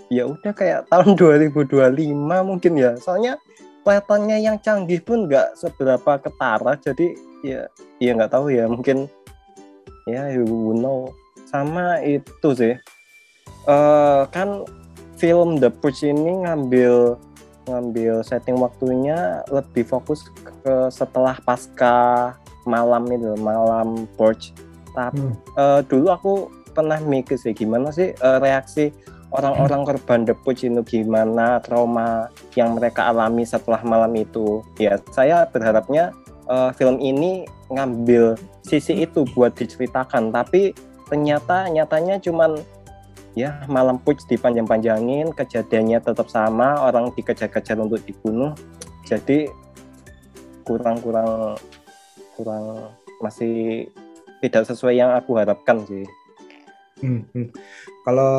ya udah kayak tahun [LAUGHS] 2025 mungkin ya soalnya kelihatannya yang canggih pun nggak seberapa ketara jadi ya ya nggak tahu ya mungkin ya you know. Sama itu sih. Eh kan film The Purge ini ngambil ngambil setting waktunya lebih fokus ke setelah pasca malam itu malam Purge. Tapi Hmm. eh, dulu aku pernah mikir sih gimana sih eh, reaksi orang-orang korban Purge itu gimana trauma yang mereka alami setelah malam itu? Ya saya berharapnya eh, film ini ngambil sisi itu buat diceritakan. Tapi ternyata nyatanya cuman ya malam Purge dipanjang-panjangin kejadiannya tetap sama orang dikejar-kejar untuk dibunuh. Jadi kurang-kurang kurang masih tidak sesuai yang aku harapkan sih. Hmm, hmm. Kalau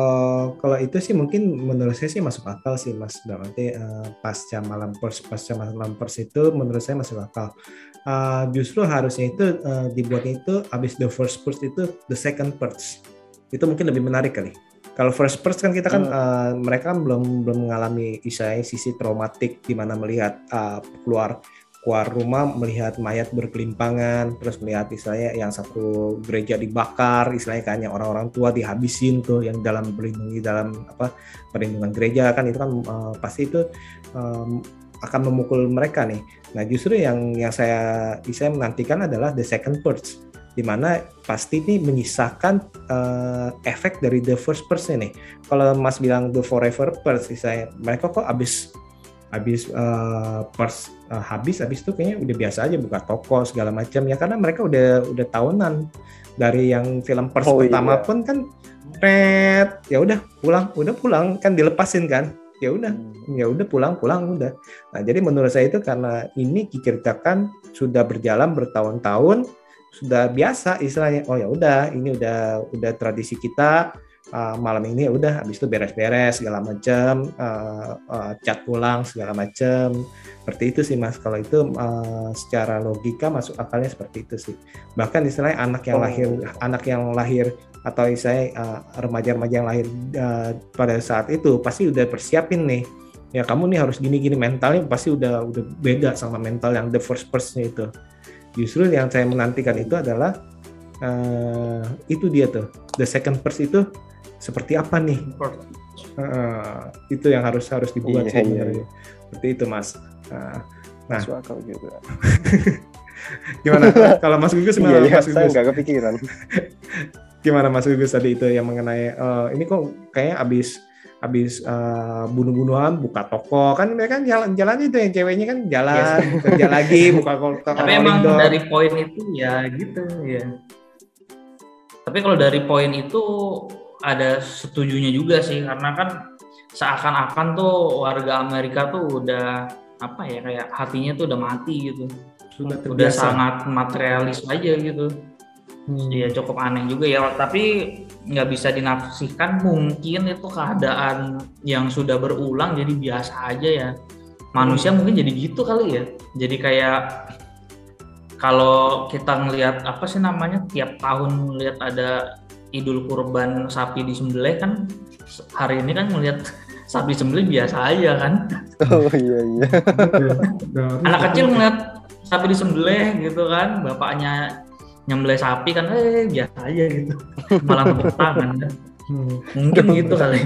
kalau itu sih mungkin menurut saya sih masuk akal sih Mas. Dalam arti eh, pasca malam pers pasca malam pers itu menurut saya masuk akal. Eh, justru harusnya itu eh, dibuatnya itu abis the first purge itu the second purge. Itu mungkin lebih menarik kali. Kalau first purge kan kita kan eh, mereka kan belum belum mengalami istilahnya sisi traumatik di mana melihat eh, keluar keluar rumah melihat mayat berkelimpangan terus melihat istilahnya yang satu gereja dibakar istilahnya kan yang orang-orang tua dihabisin tuh yang dalam melindungi dalam apa perlindungan gereja kan itu kan eh, pasti itu em, akan memukul mereka nih. Nah justru yang yang saya saya menantikan adalah the second purge di mana pasti ini menyisakan eh, efek dari the first purge nih. Kalau Mas bilang the forever purge, saya mereka kok abis habis eh, pers eh, habis habis itu kayaknya udah biasa aja buka toko segala macam ya. Karena mereka udah udah tahunan dari yang film pers Oh, pertama iya. pun kan red. Ya udah pulang udah pulang kan dilepasin kan. Ya udah ya udah pulang pulang udah. Nah jadi menurut saya itu karena ini diceritakan sudah berjalan bertahun-tahun sudah biasa istilahnya oh ya udah ini udah udah tradisi kita uh, malam ini ya udah habis itu beres-beres segala macam uh, uh, cat pulang segala macam seperti itu sih mas. Kalau itu uh, secara logika masuk akalnya seperti itu sih. Bahkan istilahnya anak yang Oh. lahir anak yang lahir atau istilahnya uh, remaja-remaja yang lahir uh, pada saat itu pasti udah persiapin nih. Ya kamu nih harus gini-gini mentalnya pasti udah udah beda sama mental yang the first person itu. Justru yang saya menantikan itu adalah eh, itu dia tuh. The second person itu seperti apa nih Eh, itu yang harus harus dibuat Iya, sih iya, sebenarnya. seperti itu mas Eh, Nah. Masuk akal juga. [LAUGHS] gimana kalau mas Gugus Iya, gimana iya, mas Gugus nggak kepikiran. [LAUGHS] gimana mas Gugus tadi itu yang mengenai eh, ini kok kayaknya abis abis eh, bunuh-bunuhan buka toko kan mereka kan jalan jalan itu yang ceweknya kan jalan [LAUGHS] kerja lagi buka toko Tapi emang dari poin itu ya gitu ya. Tapi kalau dari poin itu ada setujunya juga sih karena kan seakan-akan tuh warga Amerika tuh udah apa ya kayak hatinya tuh udah mati gitu. sudah Udah sangat materialis aja gitu. Hmm. Iya cukup aneh juga ya, tapi nggak bisa dinafsirkan mungkin itu keadaan yang sudah berulang jadi biasa aja ya. Manusia mungkin jadi gitu kali ya. Jadi kayak kalau kita ngelihat apa sih namanya tiap tahun ngelihat ada Idul Kurban sapi disembelih kan hari ini kan ngelihat sapi disembelih biasa aja kan. Oh iya iya. Anak kecil ngeliat sapi disembelih gitu kan, bapaknya nyembelih sapi kan, eh biasa aja gitu, malah tepuk tangan kan. Hmm, Mungkin gitu kali.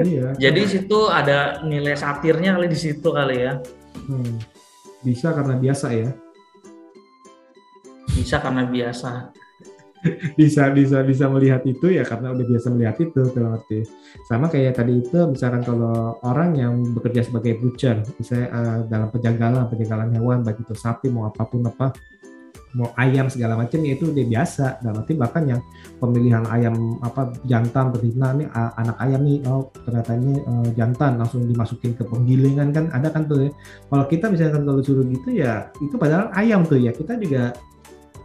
iya Jadi situ ada nilai satirnya kali di situ kali ya. Hmm. bisa karena biasa ya Bisa karena biasa. [LAUGHS] bisa bisa bisa melihat itu ya karena udah biasa melihat itu dalam arti. Sama kayak tadi itu misalkan kalau orang yang bekerja sebagai butcher misalnya eh, dalam penjagalan penjagalan hewan baik itu sapi mau apa pun apa mau ayam segala macam ya itu udah biasa. Dalam arti bahkan yang pemilihan ayam apa jantan betina a- anak ayam nih oh ternyata ini eh, jantan langsung dimasukin ke penggilingan kan ada kan tuh ya. Kalau kita misalkan kalau suruh gitu ya itu padahal ayam tuh ya. Kita juga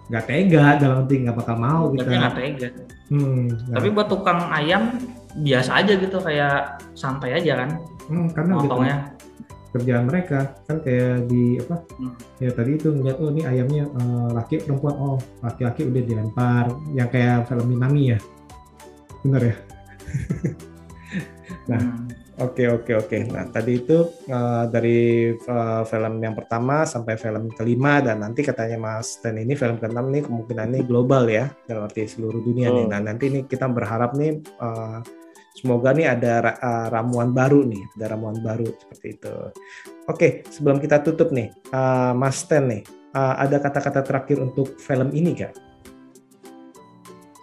nggak tega dalam arti nggak bakal mau Tapi kita nggak tega. Hmm, Tapi buat tukang ayam biasa aja gitu kayak santai aja kan hmm, karena udah motongnya. kerjaan mereka kan kayak di apa Hmm. ya tadi itu ngeliat oh ini ayamnya eh, laki perempuan oh laki-laki udah dilempar yang kayak film Minami ya bener ya [LAUGHS] Nah. Hmm. Oke oke oke nah tadi itu eh, dari eh, film yang pertama sampai film kelima dan nanti katanya Mas Ten ini film keenam nih kemungkinan ini global ya dalam arti seluruh dunia nih Hmm. nah nanti nih kita berharap nih eh, semoga nih ada ra- eh, ramuan baru nih ada ramuan baru seperti itu oke sebelum kita tutup nih eh, Mas Ten nih eh, ada kata-kata terakhir untuk film ini gak?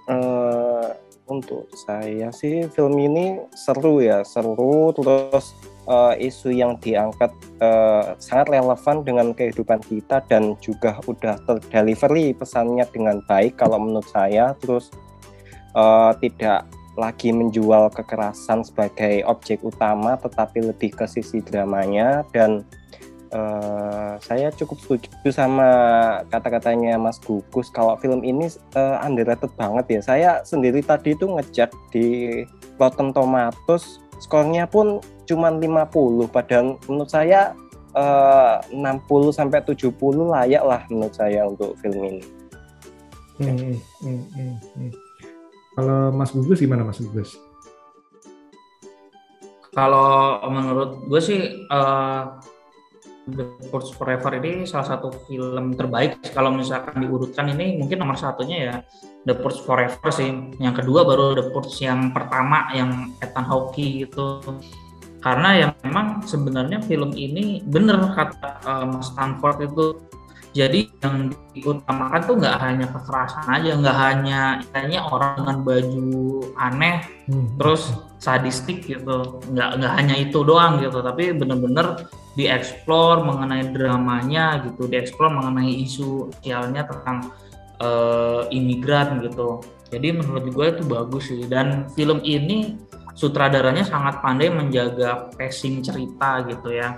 Eh, untuk saya sih film ini seru ya, seru. Terus eh, isu yang diangkat eh, sangat relevan dengan kehidupan kita dan juga udah terdelivery pesannya dengan baik kalau menurut saya. Terus eh, tidak lagi menjual kekerasan sebagai objek utama tetapi lebih ke sisi dramanya. Dan eh, saya cukup setuju sama kata-katanya Mas Gugus kalau film ini eh, underrated banget ya. Saya sendiri tadi itu ngecek di Rotten Tomatoes skornya pun cuma 50 padahal menurut saya eh, 60 sampai 70 layak lah menurut saya untuk film ini. Hmm, hmm, hmm, hmm. Kalau Mas Gugus gimana Mas Gugus? Kalau menurut gue sih eh, The Purge Forever ini salah satu film terbaik. Kalau misalkan diurutkan ini mungkin nomor satunya ya The Purge Forever sih. Yang kedua baru The Purge yang pertama yang Ethan Hawke gitu. Karena yang memang sebenarnya film ini bener kata eh, Mas Stanford itu. Jadi yang diutamakan tuh nggak hanya kekerasan aja, nggak hanya hanya orang dengan baju aneh Hmm. terus sadistik gitu nggak nggak hanya itu doang gitu tapi bener-bener dieksplor mengenai dramanya gitu dieksplor mengenai isu sosialnya tentang eh, imigran gitu. Jadi menurut gue itu bagus sih. Dan film ini sutradaranya sangat pandai menjaga pacing cerita gitu ya.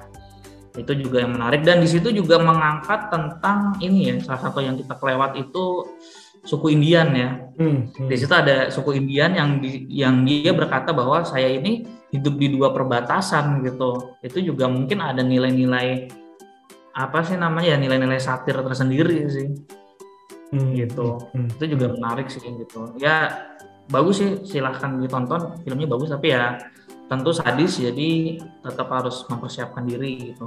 Itu juga yang menarik. Dan di situ juga mengangkat tentang ini ya salah satu yang kita kelewat itu suku Indian ya. Hmm, hmm. Di situ ada suku Indian yang di, yang dia berkata bahwa saya ini hidup di dua perbatasan gitu. Itu juga mungkin ada nilai-nilai apa sih namanya ya nilai-nilai satir tersendiri sih Hmm, gitu. hmm, Itu juga menarik sih gitu. Ya bagus sih silahkan ditonton filmnya bagus tapi ya tentu sadis jadi tetap harus mempersiapkan diri gitu.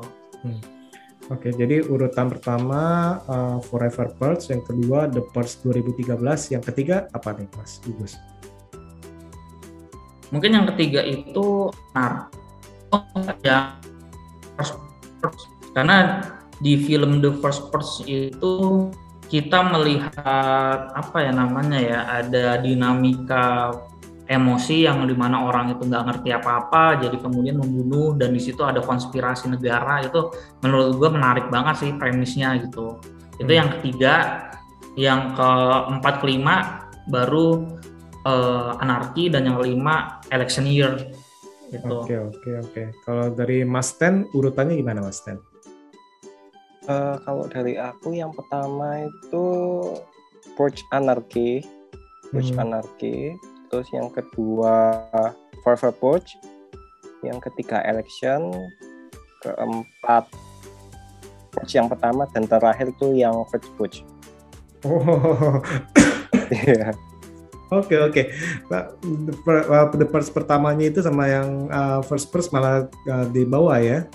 Oke, jadi urutan pertama uh, Forever Purge, yang kedua The Purge 2013, yang ketiga apa nih Mas Gugus? Mungkin yang ketiga itu. Oh, ya karena di film The First Purge itu kita melihat apa ya namanya ya ada dinamika emosi yang di mana orang itu nggak ngerti apa-apa jadi kemudian membunuh dan di situ ada konspirasi negara itu menurut gue menarik banget sih premisnya gitu itu Hmm. yang ketiga yang keempat kelima baru eh, anarki dan yang kelima election year gitu Oke, oke, oke. Kalau dari Mas Ten, urutannya gimana Mas Ten? Eh, kalau dari aku yang pertama itu Purge Anarchy, Purge Hmm. Anarchy. Terus yang kedua Forever Purge, yang ketiga Election, keempat Purge yang pertama dan terakhir itu yang First Purge. Oh, Iya. Oke oke. Nah, uh, the first pertamanya itu sama yang uh, first first malah uh, di bawah ya.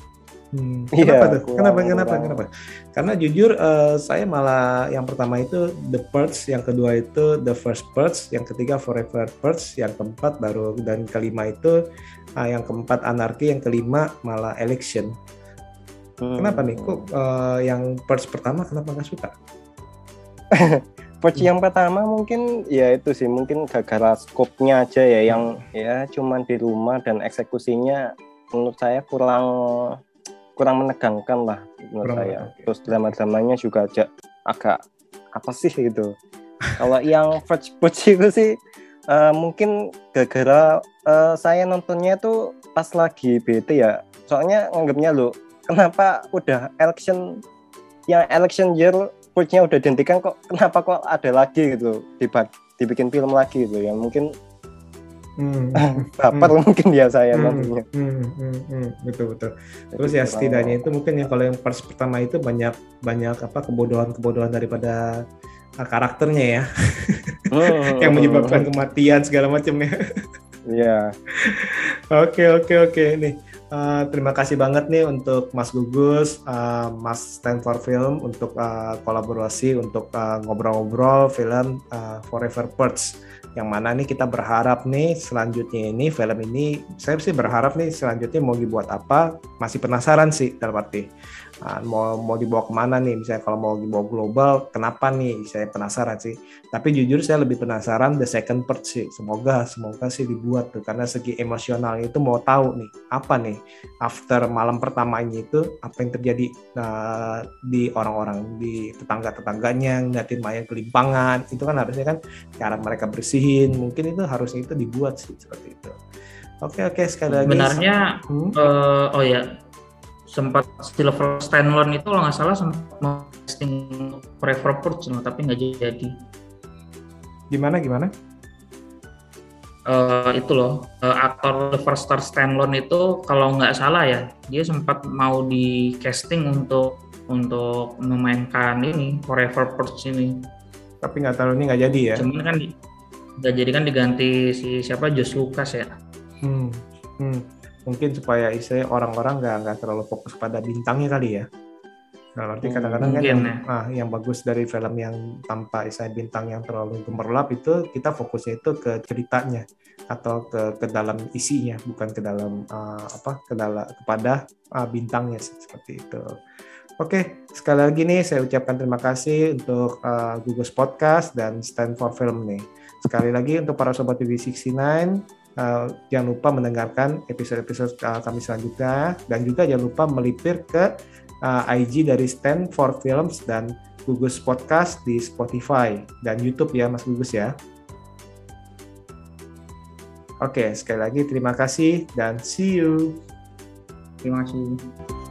Hmm, Iya, Kenapa tuh? kurang- Kenapa kenapa kurang. kenapa? Karena jujur uh, saya malah yang pertama itu the purge, yang kedua itu the first purge, yang ketiga forever purge, yang keempat baru dan kelima itu uh, yang keempat anarki, yang kelima malah election. Kenapa nih? Kok uh, yang purge pertama kenapa nggak suka? [LAUGHS] Purge yang pertama mungkin ya itu sih mungkin gara-gara skopnya aja ya yang ya cuman di rumah dan eksekusinya menurut saya kurang kurang menegangkan lah menurut Kurang saya. oke. Terus drama-dramanya juga aja agak apa sih gitu. Kalau yang [LAUGHS] Purge Purge itu sih eh, mungkin gara-gara eh, saya nontonnya tuh pas lagi bete ya. Soalnya nganggapnya lo kenapa udah election yang election year Purge-nya udah dihentikan kok kenapa kok ada lagi gitu dibat dibikin film lagi gitu ya mungkin Hmm. [LAUGHS] baper mungkin ya saya Hmm, nontonnya hmm, hmm, hmm, betul betul. Jadi Terus ya setidaknya itu mungkin ya kalau yang parts pertama itu banyak banyak apa kebodohan-kebodohan daripada uh, karakternya ya [LAUGHS] Hmm, yang hmm, menyebabkan kematian segala macam ya. Iya. [LAUGHS] Oke oke oke nih. uh, terima kasih banget nih untuk Mas Gugus, uh, Mas Stanford Film untuk uh, kolaborasi untuk uh, ngobrol-ngobrol film uh, Forever Purge. Yang mana nih kita berharap nih selanjutnya ini film ini saya sih berharap nih selanjutnya mau dibuat apa masih penasaran sih dalam arti uh, mau mau dibawa ke mana nih? Misalnya kalau mau dibawa global kenapa nih? Saya penasaran sih. Tapi jujur saya lebih penasaran the second part sih. Semoga semoga sih dibuat tuh. Karena segi emosional itu mau tahu nih apa nih? After malam pertamanya itu apa yang terjadi uh, di orang-orang di tetangga-tetangganya ngeliatin mayat kelimpangan. Itu kan harusnya kan cara mereka bersihin. Mungkin itu harusnya itu dibuat sih seperti itu. Oke oke sekali lagi. Sebenarnya Hmm? eh, oh ya sempat Silver Stallone itu kalau nggak salah sempat Forever Purge loh, tapi nggak jadi. gimana gimana Eh, itu loh eh, aktor Sylvester Stallone itu kalau nggak salah ya dia sempat mau di casting untuk untuk memainkan ini Forever Purge ini. tapi nggak tahu ini nggak jadi ya Cuman kan nggak jadi kan diganti si siapa Josh Lucas ya. Hmm, hmm. Mungkin supaya istilahnya orang-orang nggak nggak terlalu fokus pada bintangnya kali ya. Nah, arti kadang-kadang kan yang, ya. ah, yang bagus dari film yang tanpa istilahnya bintang yang terlalu gemerlap itu kita fokusnya itu ke ceritanya atau ke ke dalam isinya bukan ke dalam ah, apa ke dalam kepada ah, bintangnya seperti itu. Oke, sekali lagi nih saya ucapkan terima kasih untuk ah, Gugus Podcast dan Stanford Film nih. Sekali lagi untuk para sobat TV69 Uh, jangan lupa mendengarkan episode-episode uh, kami selanjutnya dan juga jangan lupa melipir ke uh, IG dari Stand for Films dan Gugus Podcast di Spotify dan YouTube ya Mas Gugus ya. Oke, sekali lagi terima kasih dan see you. Terima kasih.